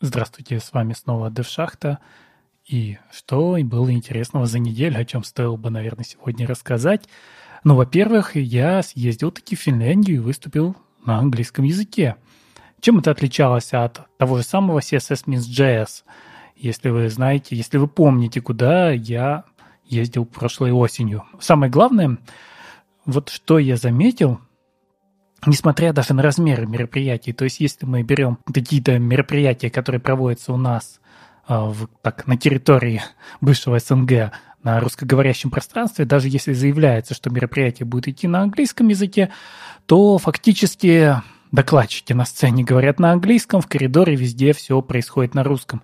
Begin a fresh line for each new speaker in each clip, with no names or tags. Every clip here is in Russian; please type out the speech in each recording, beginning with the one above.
Здравствуйте, с вами снова Девшахта. И что было интересного за неделю, о чем стоило бы, наверное, сегодня рассказать. Ну, во-первых, я съездил таки в Финляндию и выступил на английском языке. Чем это отличалось от того же самого CSS Means.js? Если вы знаете, если вы помните, куда я ездил прошлой осенью. Самое главное, вот что я заметил, несмотря даже на размеры мероприятий, то есть если мы берем какие-то мероприятия, которые проводятся у нас а, в, так, на территории бывшего СНГ, на русскоговорящем пространстве, даже если заявляется, что мероприятие будет идти на английском языке, то фактически докладчики на сцене говорят на английском, в коридоре везде все происходит на русском.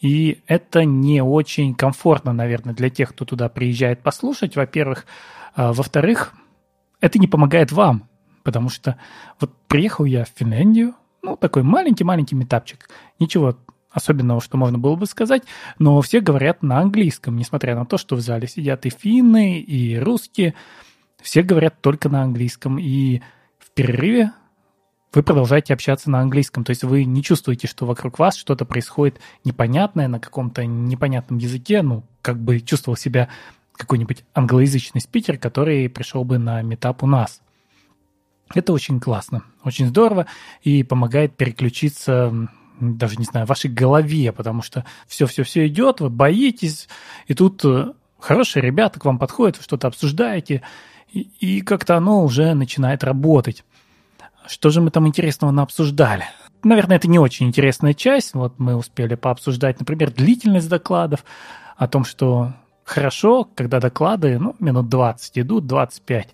И это не очень комфортно, наверное, для тех, кто туда приезжает послушать, во-первых. А, во-вторых, это не помогает вам, потому что вот приехал я в Финляндию, ну, такой маленький-маленький метапчик. Ничего особенного, что можно было бы сказать, но все говорят на английском, несмотря на то, что в зале сидят и финны, и русские. Все говорят только на английском, и в перерыве вы продолжаете общаться на английском. То есть вы не чувствуете, что вокруг вас что-то происходит непонятное на каком-то непонятном языке. Ну, как бы чувствовал себя какой-нибудь англоязычный спикер, который пришел бы на метап у нас. Это очень классно, очень здорово и помогает переключиться даже не знаю, в вашей голове, потому что все-все-все идет, вы боитесь, и тут э, хорошие ребята к вам подходят, вы что-то обсуждаете, и, и как-то оно уже начинает работать. Что же мы там интересного наобсуждали? Наверное, это не очень интересная часть. Вот мы успели пообсуждать, например, длительность докладов, о том, что хорошо, когда доклады, ну, минут 20 идут, 25.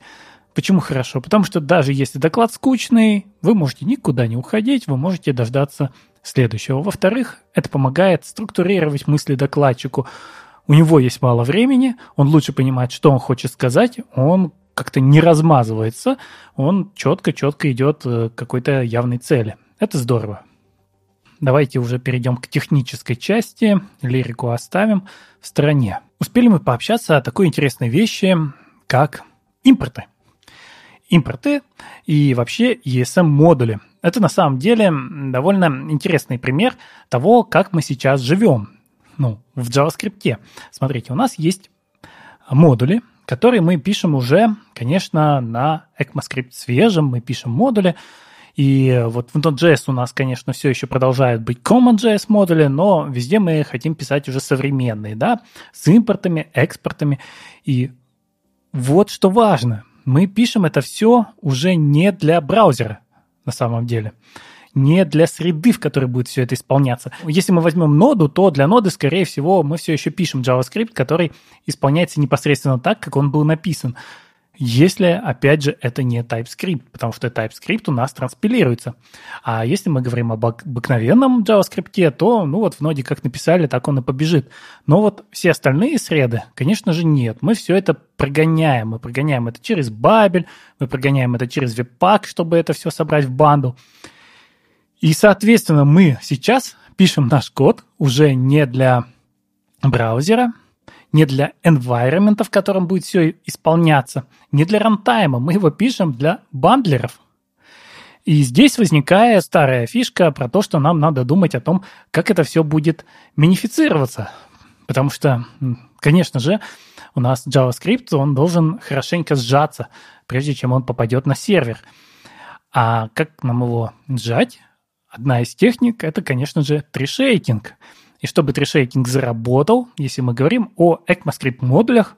Почему хорошо? Потому что даже если доклад скучный, вы можете никуда не уходить, вы можете дождаться следующего. Во-вторых, это помогает структурировать мысли докладчику. У него есть мало времени, он лучше понимает, что он хочет сказать, он как-то не размазывается, он четко-четко идет к какой-то явной цели. Это здорово. Давайте уже перейдем к технической части, лирику оставим в стороне. Успели мы пообщаться о такой интересной вещи, как импорты. Импорты и вообще ESM-модули. Это на самом деле довольно интересный пример того, как мы сейчас живем ну, в JavaScript. Смотрите, у нас есть модули, которые мы пишем уже, конечно, на ECMAScript свежем, мы пишем модули, и вот в Node.js у нас, конечно, все еще продолжают быть CommonJS модули, но везде мы хотим писать уже современные, да, с импортами, экспортами. И вот что важно, мы пишем это все уже не для браузера на самом деле не для среды, в которой будет все это исполняться. Если мы возьмем ноду, то для ноды, скорее всего, мы все еще пишем JavaScript, который исполняется непосредственно так, как он был написан. Если, опять же, это не TypeScript, потому что TypeScript у нас транспилируется. А если мы говорим об обыкновенном JavaScript, то, ну вот в ноде как написали, так он и побежит. Но вот все остальные среды, конечно же, нет. Мы все это прогоняем. Мы прогоняем это через Babel, мы прогоняем это через Webpack, чтобы это все собрать в банду. И, соответственно, мы сейчас пишем наш код уже не для браузера, не для environment, в котором будет все исполняться, не для рантайма, мы его пишем для бандлеров. И здесь возникает старая фишка про то, что нам надо думать о том, как это все будет минифицироваться. Потому что, конечно же, у нас JavaScript, он должен хорошенько сжаться, прежде чем он попадет на сервер. А как нам его сжать? Одна из техник – это, конечно же, трешейкинг. И чтобы трешейкинг заработал, если мы говорим о ECMAScript модулях,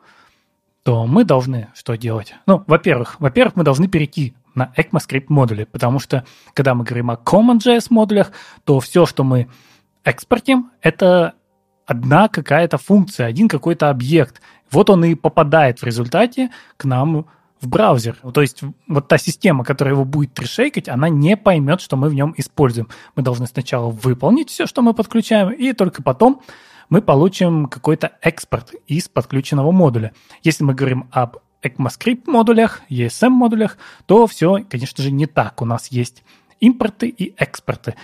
то мы должны что делать? Ну, во-первых, во-первых, мы должны перейти на ECMAScript модули, потому что когда мы говорим о CommonJS модулях, то все, что мы экспортим, это одна какая-то функция, один какой-то объект. Вот он и попадает в результате к нам в браузер. То есть вот та система, которая его будет трешейкать, она не поймет, что мы в нем используем. Мы должны сначала выполнить все, что мы подключаем, и только потом мы получим какой-то экспорт из подключенного модуля. Если мы говорим об ECMAScript модулях, ESM модулях, то все, конечно же, не так. У нас есть импорты и экспорты.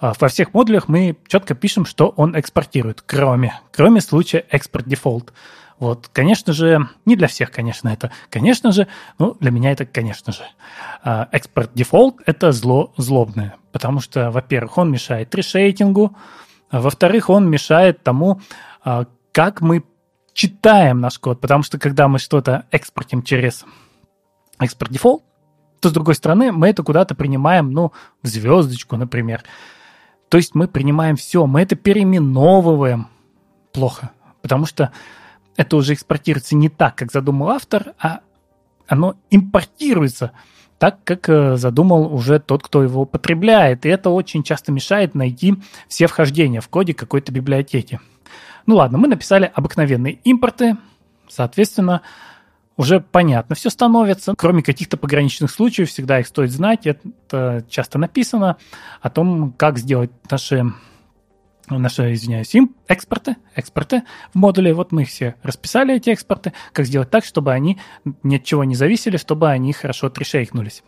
А, во всех модулях мы четко пишем, что он экспортирует, кроме, кроме случая экспорт дефолт. Вот, конечно же, не для всех, конечно, это, конечно же, ну, для меня это, конечно же. А, export default – это зло злобное, потому что, во-первых, он мешает tree shaking у, Во-вторых, он мешает тому, а, как мы читаем наш код, потому что когда мы что-то экспортим через export default, то с другой стороны мы это куда-то принимаем, ну, в звездочку, например. То есть мы принимаем все, мы это переименовываем плохо, потому что это уже экспортируется не так, как задумал автор, а оно импортируется так, как э, задумал уже тот, кто его потребляет. И это очень часто мешает найти все вхождения в коде какой-то библиотеки. Ну ладно, мы написали обыкновенные импорты, соответственно, уже понятно все становится. Кроме каких-то пограничных случаев, всегда их стоит знать. Это часто написано о том, как сделать наши наши, извиняюсь, им экспорты, экспорты в модуле. Вот мы их все расписали, эти экспорты. Как сделать так, чтобы они ни от чего не зависели, чтобы они хорошо трешейкнулись.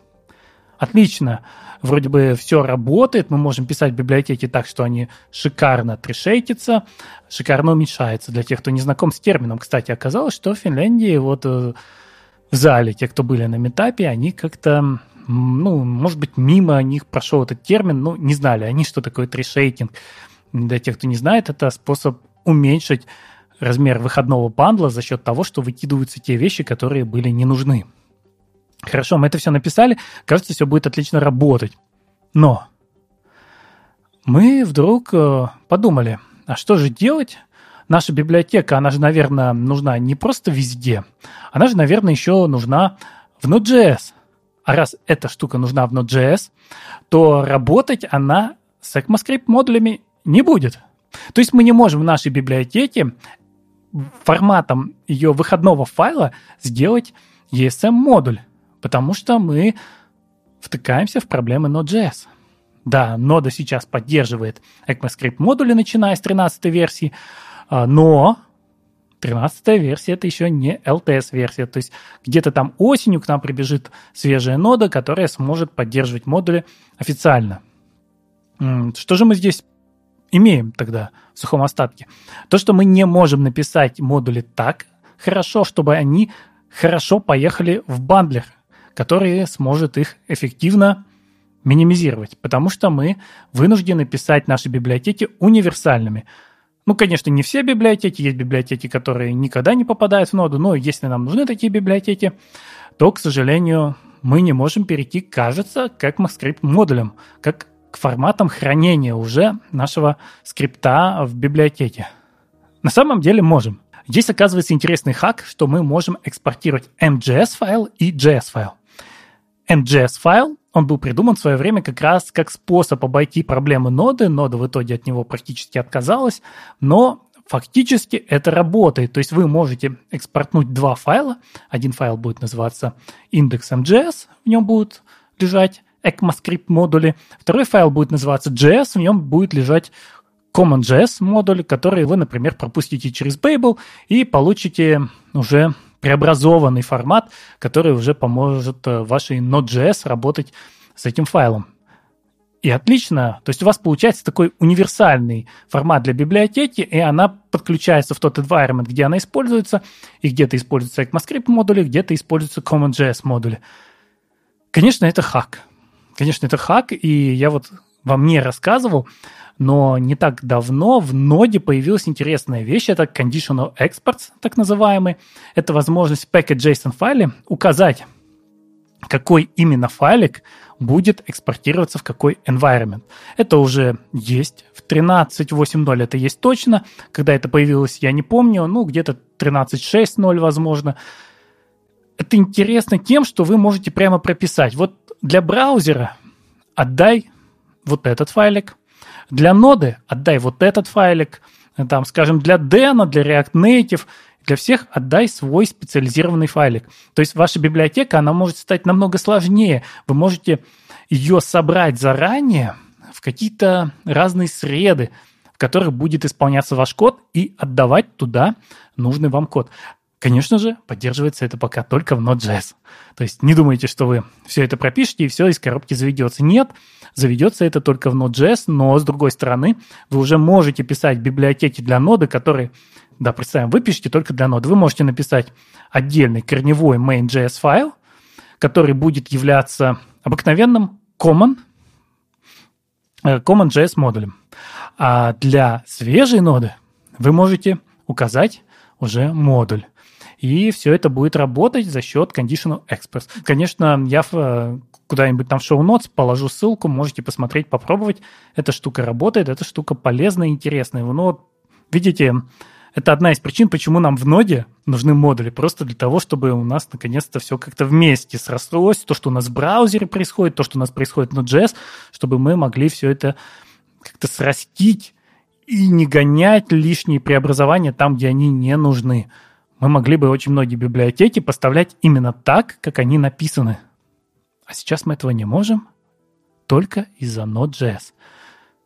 Отлично. Вроде бы все работает. Мы можем писать библиотеки так, что они шикарно трешейтятся, шикарно уменьшаются. Для тех, кто не знаком с термином, кстати, оказалось, что в Финляндии вот э, в зале, те, кто были на метапе, они как-то ну, может быть, мимо них прошел этот термин, ну, не знали они, что такое трешейтинг. Для тех, кто не знает, это способ уменьшить размер выходного бандла за счет того, что выкидываются те вещи, которые были не нужны. Хорошо, мы это все написали, кажется, все будет отлично работать. Но мы вдруг э, подумали, а что же делать? Наша библиотека, она же, наверное, нужна не просто везде, она же, наверное, еще нужна в Node.js. А раз эта штука нужна в Node.js, то работать она с ECMAScript модулями не будет. То есть мы не можем в нашей библиотеке форматом ее выходного файла сделать ESM-модуль, потому что мы втыкаемся в проблемы Node.js. Да, нода сейчас поддерживает ECMAScript модули, начиная с 13 версии, а, но 13 версия это еще не LTS-версия. То есть где-то там осенью к нам прибежит свежая нода, которая сможет поддерживать модули официально. Что же мы здесь имеем тогда в сухом остатке? То, что мы не можем написать модули так хорошо, чтобы они хорошо поехали в бандлер, который сможет их эффективно минимизировать, потому что мы вынуждены писать наши библиотеки универсальными. Ну, конечно, не все библиотеки, есть библиотеки, которые никогда не попадают в ноду, но если нам нужны такие библиотеки, то, к сожалению, мы не можем перейти, кажется, как MaskScript модулем, как к форматам хранения уже нашего скрипта в библиотеке. На самом деле можем. Здесь оказывается интересный хак, что мы можем экспортировать MGS-файл и JS-файл. MGS-файл, он был придуман в свое время как раз как способ обойти проблемы ноды. Нода в итоге от него практически отказалась, но фактически это работает. То есть вы можете экспортнуть два файла. Один файл будет называться index.mjs, в нем будут лежать ECMAScript модули. Второй файл будет называться JS, в нем будет лежать CommonJS модуль, который вы, например, пропустите через Babel и получите уже преобразованный формат, который уже поможет э, вашей Node.js работать с этим файлом. И отлично. То есть у вас получается такой универсальный формат для библиотеки, и она подключается в тот environment, где она используется, и где-то используется ECMAScript модули, где-то используются CommonJS модули. Конечно, это хак. Конечно, это хак, и я вот вам не рассказывал, но не так давно в ноде появилась интересная вещь, это conditional exports, так называемый. Это возможность в package.json файле указать, какой именно файлик будет экспортироваться в какой environment. Это уже есть в 13.8.0, это есть точно. Когда это появилось, я не помню, ну, где-то 13.6.0, возможно. Это интересно тем, что вы можете прямо прописать. Вот для браузера отдай вот этот файлик, для ноды отдай вот этот файлик, там, скажем, для Deno, для React Native, для всех отдай свой специализированный файлик. То есть ваша библиотека, она может стать намного сложнее. Вы можете ее собрать заранее в какие-то разные среды, в которых будет исполняться ваш код и отдавать туда нужный вам код. Конечно же, поддерживается это пока только в Node.js. То есть не думайте, что вы все это пропишете и все из коробки заведется. Нет, заведется это только в Node.js, но с другой стороны, вы уже можете писать библиотеки для ноды, которые, да, представим, вы пишете только для ноды. Вы можете написать отдельный корневой main.js файл, который будет являться обыкновенным common, э, common.js модулем. А для свежей ноды вы можете указать уже модуль. И все это будет работать за счет Conditional Express. Конечно, я э, куда-нибудь там в шоу-нотс положу ссылку, можете посмотреть, попробовать. Эта штука работает, эта штука полезная и интересная. Но, видите, это одна из причин, почему нам в ноде нужны модули. Просто для того, чтобы у нас наконец-то все как-то вместе срослось. То, что у нас в браузере происходит, то, что у нас происходит на JS, чтобы мы могли все это как-то срастить и не гонять лишние преобразования там, где они не нужны мы могли бы очень многие библиотеки поставлять именно так, как они написаны. А сейчас мы этого не можем только из-за Node.js.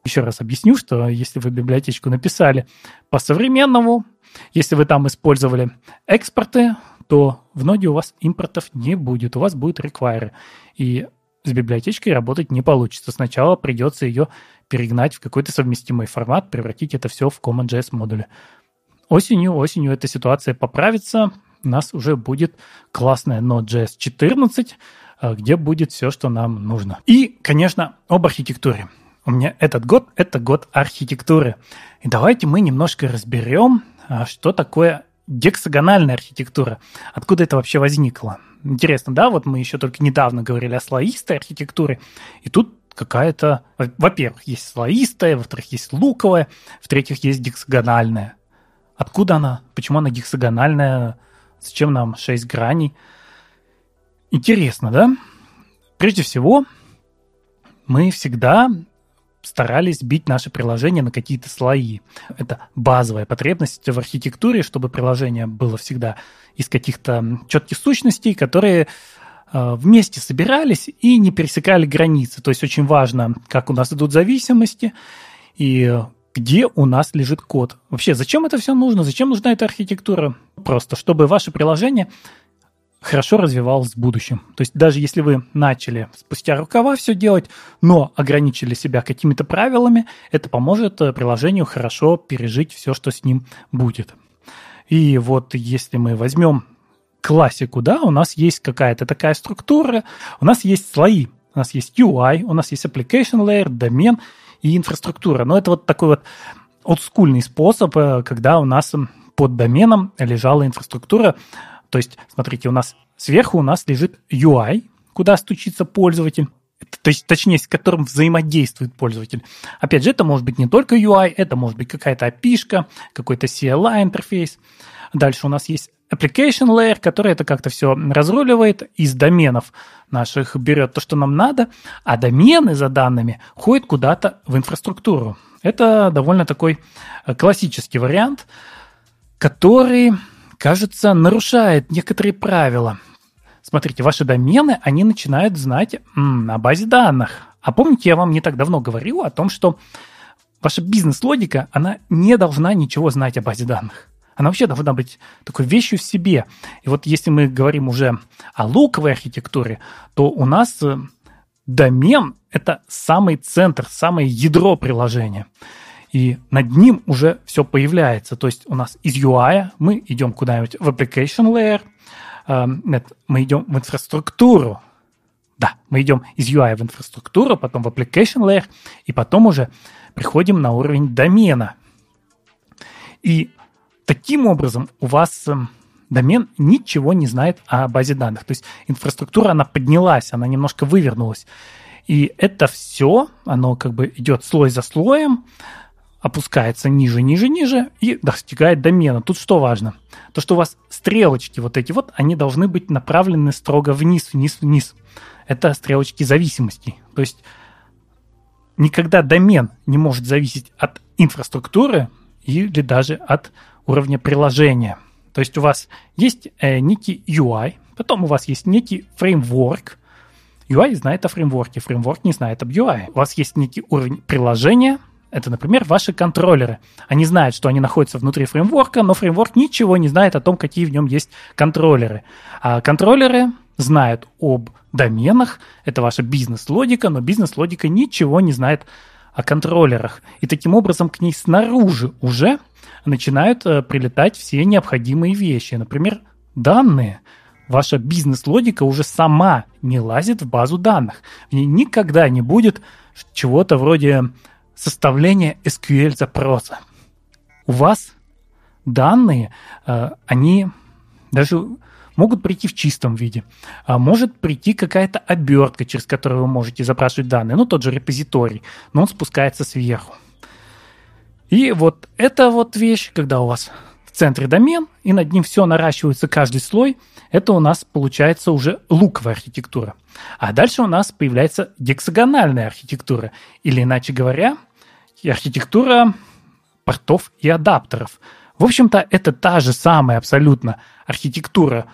Еще раз объясню, что если вы библиотечку написали по-современному, если вы там использовали экспорты, то в ноде у вас импортов не будет, у вас будет require. И с библиотечкой работать не получится. Сначала придется ее перегнать в какой-то совместимый формат, превратить это все в CommonJS модули осенью, осенью эта ситуация поправится, у нас уже будет классная Node.js 14, э, где будет все, что нам нужно. И, конечно, об архитектуре. У меня этот год – это год архитектуры. И давайте мы немножко разберем, а, что такое гексагональная архитектура. Откуда это вообще возникло? Интересно, да? Вот мы еще только недавно говорили о слоистой архитектуре, и тут какая-то... Во-первых, есть слоистая, во-вторых, есть луковая, в-третьих, есть гексагональная. Откуда она? Почему она гексагональная? Зачем нам 6 граней? Интересно, да? Прежде всего, мы всегда старались бить наше приложение на какие-то слои. Это базовая потребность в архитектуре, чтобы приложение было всегда из каких-то четких сущностей, которые э, вместе собирались и не пересекали границы. То есть очень важно, как у нас идут зависимости, и где у нас лежит код. Вообще, зачем это все нужно? Зачем нужна эта архитектура? Просто, чтобы ваше приложение хорошо развивалось в будущем. То есть даже если вы начали спустя рукава все делать, но ограничили себя какими-то правилами, это поможет э, приложению хорошо пережить все, что с ним будет. И вот если мы возьмем классику, да, у нас есть какая-то такая структура, у нас есть слои, у нас есть UI, у нас есть application layer, домен – и инфраструктура. Но это вот такой вот олдскульный способ, э, когда у нас под доменом лежала инфраструктура. То есть, смотрите, у нас сверху у нас лежит UI, куда стучится пользователь, то есть, точнее, с которым взаимодействует пользователь. Опять же, это может быть не только UI, это может быть какая-то API, какой-то CLI интерфейс. Дальше у нас есть application layer, который это как-то все разруливает, из доменов наших берет то, что нам надо, а домены за данными ходят куда-то в инфраструктуру. Это довольно такой э, классический вариант, который, кажется, нарушает некоторые правила. Смотрите, ваши домены, они начинают знать м, о базе данных. А помните, я вам не так давно говорил о том, что ваша бизнес-логика, она не должна ничего знать о базе данных она вообще должна быть такой вещью в себе. И вот если мы говорим уже о луковой архитектуре, то у нас э, домен – это самый центр, самое ядро приложения. И над ним уже все появляется. То есть у нас из UI мы идем куда-нибудь в application layer, нет, мы идем в инфраструктуру. Да, мы идем из UI в инфраструктуру, потом в application layer, и потом уже приходим на уровень домена. И Таким образом, у вас эм, домен ничего не знает о базе данных. То есть инфраструктура, она поднялась, она немножко вывернулась. И это все, оно как бы идет слой за слоем, опускается ниже, ниже, ниже и достигает домена. Тут что важно? То, что у вас стрелочки вот эти вот, они должны быть направлены строго вниз, вниз, вниз. Это стрелочки зависимостей. То есть никогда домен не может зависеть от инфраструктуры или даже от уровня приложения. То есть у вас есть э, некий UI, потом у вас есть некий фреймворк. UI знает о фреймворке, фреймворк не знает об UI. У вас есть некий уровень приложения, это, например, ваши контроллеры. Они знают, что они находятся внутри фреймворка, но фреймворк ничего не знает о том, какие в нем есть контроллеры. А контроллеры знают об доменах, это ваша бизнес-логика, но бизнес-логика ничего не знает о контроллерах. И таким образом к ней снаружи уже начинают э, прилетать все необходимые вещи. Например, данные. Ваша бизнес-логика уже сама не лазит в базу данных. В ней никогда не будет чего-то вроде составление SQL-запроса. У вас данные, э, они даже могут прийти в чистом виде. А может прийти какая-то обертка, через которую вы можете запрашивать данные. Ну, тот же репозиторий, но он спускается сверху. И вот эта вот вещь, когда у вас в центре домен, и над ним все наращивается каждый слой, это у нас получается уже луковая архитектура. А дальше у нас появляется гексагональная архитектура, или иначе говоря, архитектура портов и адаптеров. В общем-то, это та же самая абсолютно архитектура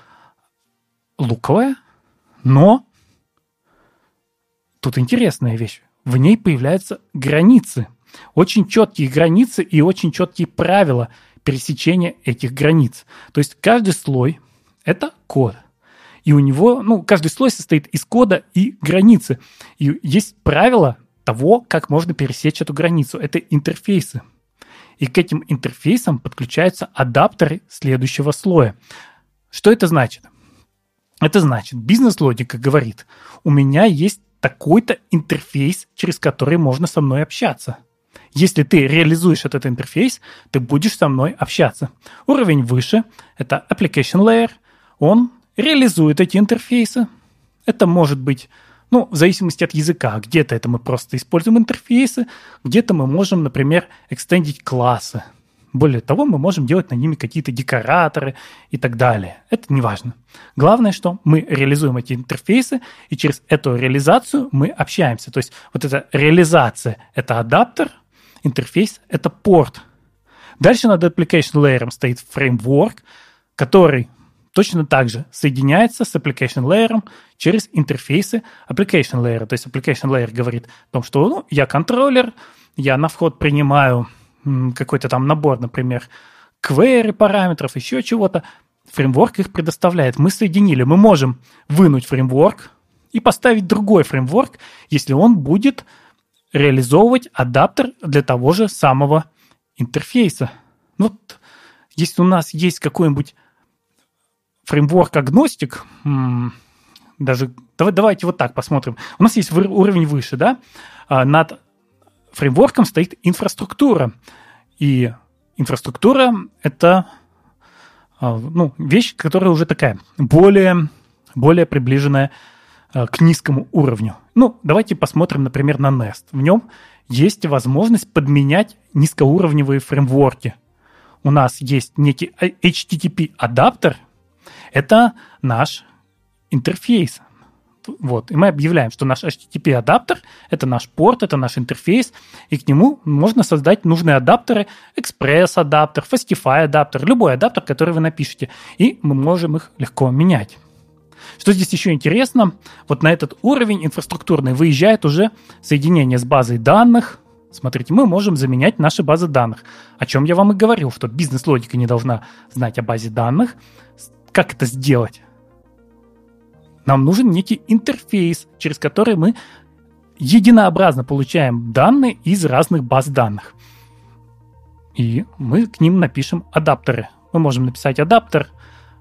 луковая, но тут интересная вещь. В ней появляются границы. Очень четкие границы и очень четкие правила пересечения этих границ. То есть каждый слой – это код. И у него, ну, каждый слой состоит из кода и границы. И есть правила того, как можно пересечь эту границу. Это интерфейсы. И к этим интерфейсам подключаются адаптеры следующего слоя. Что это значит? Это значит, бизнес-логика говорит, у меня есть такой-то интерфейс, через который можно со мной общаться. Если ты реализуешь этот интерфейс, ты будешь со мной общаться. Уровень выше – это application layer. Он реализует эти интерфейсы. Это может быть, ну, в зависимости от языка. Где-то это мы просто используем интерфейсы, где-то мы можем, например, экстендить классы. Более того, мы можем делать на ними какие-то декораторы и так далее. Это не важно. Главное, что мы реализуем эти интерфейсы, и через эту реализацию мы общаемся. То есть вот эта реализация – это адаптер, интерфейс – это порт. Дальше над application layer стоит фреймворк, который точно так же соединяется с application layer через интерфейсы application layer. То есть application layer говорит о том, что ну, я контроллер, я на вход принимаю какой-то там набор, например, query параметров, еще чего-то, фреймворк их предоставляет. Мы соединили, мы можем вынуть фреймворк и поставить другой фреймворк, если он будет реализовывать адаптер для того же самого интерфейса. Ну вот если у нас есть какой-нибудь фреймворк-агностик, даже давайте вот так посмотрим. У нас есть уровень выше, да? А, над фреймворком стоит инфраструктура. И инфраструктура – это а, ну, вещь, которая уже такая более, более приближенная а, к низкому уровню. Ну, давайте посмотрим, например, на Nest. В нем есть возможность подменять низкоуровневые фреймворки. У нас есть некий HTTP-адаптер. Это наш интерфейс. Вот. И мы объявляем, что наш HTTP-адаптер – это наш порт, это наш интерфейс, и к нему можно создать нужные адаптеры, Express-адаптер, Fastify-адаптер, любой адаптер, который вы напишете, и мы можем их легко менять. Что здесь еще интересно, вот на этот уровень инфраструктурный выезжает уже соединение с базой данных. Смотрите, мы можем заменять наши базы данных. О чем я вам и говорил, что бизнес-логика не должна знать о базе данных. Как это сделать? Нам нужен некий интерфейс, через который мы единообразно получаем данные из разных баз данных. И мы к ним напишем адаптеры. Мы можем написать адаптер,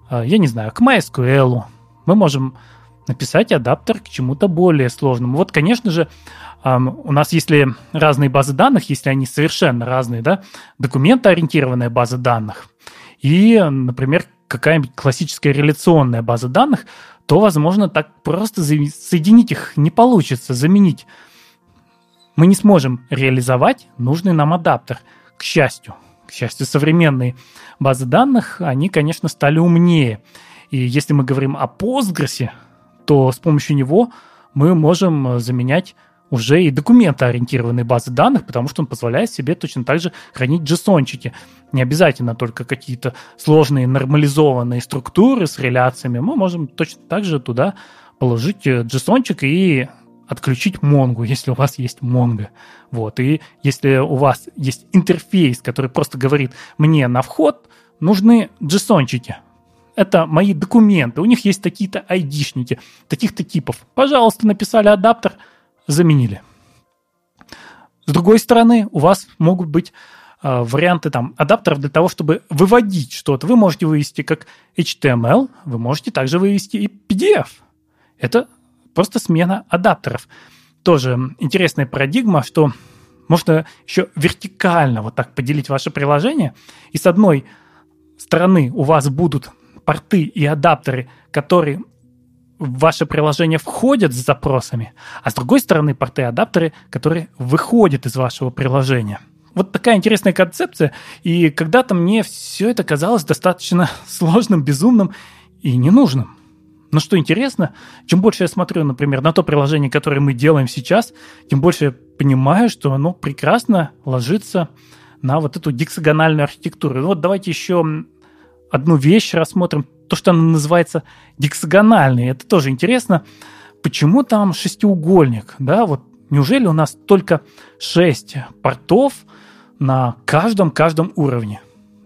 э, я не знаю, к MySQL. Мы можем написать адаптер к чему-то более сложному. Вот, конечно же, у нас, если разные базы данных, если они совершенно разные, да, документоориентированная база данных и, например, какая-нибудь классическая реляционная база данных, то, возможно, так просто соединить их не получится, заменить. Мы не сможем реализовать нужный нам адаптер, к счастью. К счастью, современные базы данных, они, конечно, стали умнее. И если мы говорим о Postgres, то с помощью него мы можем заменять уже и документоориентированные базы данных, потому что он позволяет себе точно так же хранить JSON-чики. Не обязательно только какие-то сложные нормализованные структуры с реляциями. Мы можем точно так же туда положить э, и отключить Mongo, если у вас есть Mongo. Вот. И если у вас есть интерфейс, который просто говорит, мне на вход нужны json -чики. Это мои документы, у них есть такие-то айдишники, таких-то типов. Пожалуйста, написали адаптер – заменили. С другой стороны, у вас могут быть э, варианты там адаптеров для того, чтобы выводить что-то. Вы можете вывести как HTML, вы можете также вывести и PDF. Это просто смена адаптеров. Тоже интересная парадигма, что Можно еще вертикально вот так поделить ваше приложение, и с одной стороны у вас будут порты и адаптеры, которые в ваше приложение входят с запросами, а с другой стороны порты и адаптеры, которые выходят из вашего приложения. Вот такая интересная концепция, и когда-то мне все это казалось достаточно сложным, безумным и ненужным. Но что интересно, чем больше я смотрю, например, на то приложение, которое мы делаем сейчас, тем больше я понимаю, что оно прекрасно ложится на вот эту гексагональную архитектуру. И вот давайте еще одну вещь рассмотрим, то, что она называется гексагональной. Это тоже интересно. Почему там шестиугольник? Да, вот неужели у нас только шесть портов на каждом-каждом уровне?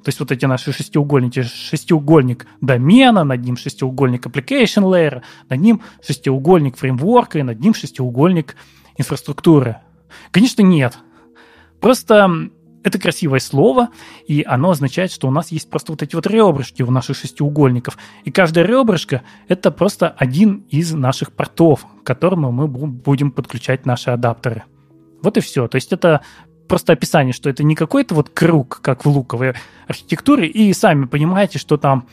То есть вот эти наши шестиугольники, шестиугольник домена, над ним шестиугольник application layer, над ним шестиугольник фреймворка и над ним шестиугольник инфраструктуры. Конечно, нет. Просто это красивое слово, и оно означает, что у нас есть просто вот эти вот ребрышки у наших шестиугольников. И каждое ребрышко – это просто один из наших портов, к которому мы будем подключать наши адаптеры. Вот и все. То есть это просто описание, что это не какой-то вот круг, как в луковой архитектуре, и сами понимаете, что там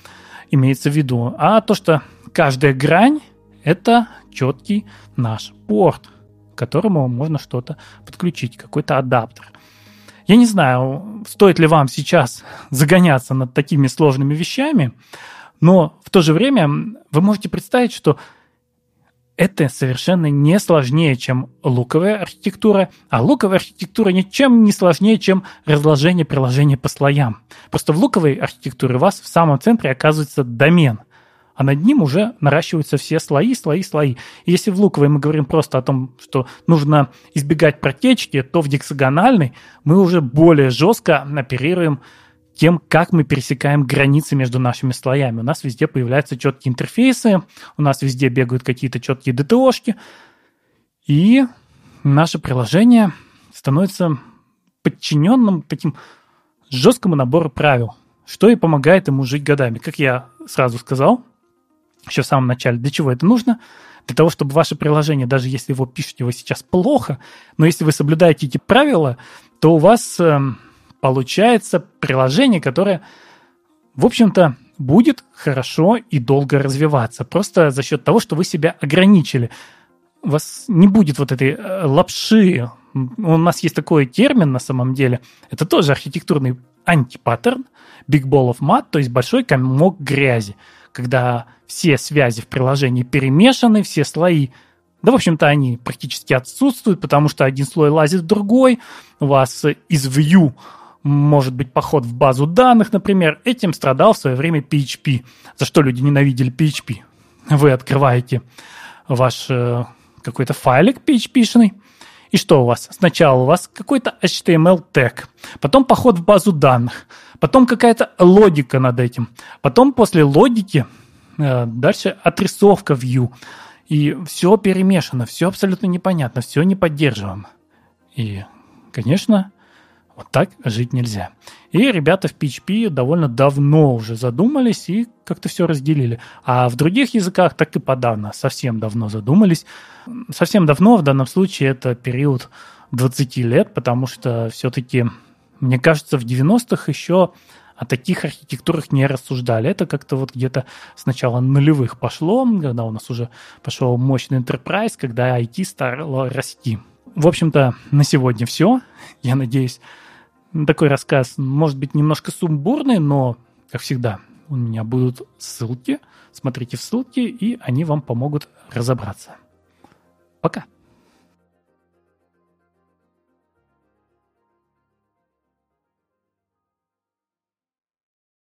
имеется в виду, а то, что каждая грань – это четкий наш порт, к которому можно что-то подключить, какой-то адаптер. Я не знаю, стоит ли вам сейчас загоняться над такими сложными вещами, но в то же время вы можете представить, что это совершенно не сложнее, чем луковая архитектура, а луковая архитектура ничем не сложнее, чем разложение приложения по слоям. Просто в луковой архитектуре у вас в самом центре оказывается домен, а над ним уже наращиваются все слои, слои, слои. И если в луковой мы говорим просто о том, что нужно избегать протечки, то в гексагональной мы уже более жестко оперируем тем, как мы пересекаем границы между нашими слоями. У нас везде появляются четкие интерфейсы, у нас везде бегают какие-то четкие DTO-шки, и наше приложение становится подчиненным таким жесткому набору правил, что и помогает ему жить годами. Как я сразу сказал, еще в самом начале, для чего это нужно? Для того, чтобы ваше приложение, даже если его пишете вы сейчас плохо, но если вы соблюдаете эти правила, то у вас эм, получается приложение, которое, в общем-то, будет хорошо и долго развиваться. Просто за счет того, что вы себя ограничили. У вас не будет вот этой э, лапши. У нас есть такой термин на самом деле. Это тоже архитектурный антипаттерн. Big ball of mud, то есть большой комок грязи. Когда все связи в приложении перемешаны, все слои да, в общем-то, они практически отсутствуют, потому что один слой лазит в другой. У вас из view может быть поход в базу данных, например. Этим страдал в свое время PHP. За что люди ненавидели PHP? Вы открываете ваш э, какой-то файлик PHP-шный, и что у вас? Сначала у вас какой-то HTML тег, потом поход в базу данных, потом какая-то логика над этим, потом после логики э, дальше отрисовка view. И все перемешано, все абсолютно непонятно, все не поддерживаемо. И, конечно, вот так жить нельзя. И ребята в PHP довольно давно уже задумались и как-то все разделили. А в других языках так и подавно, совсем давно задумались. Совсем давно в данном случае это период 20 лет, потому что все-таки, мне кажется, в 90-х еще о таких архитектурах не рассуждали. Это как-то вот где-то с начала нулевых пошло, когда у нас уже пошел мощный enterprise, когда IT стало расти. В общем-то, на сегодня все. Я надеюсь, такой рассказ может быть немножко сумбурный, но, как всегда, у меня будут ссылки. Смотрите в ссылки, и они вам помогут разобраться. Пока.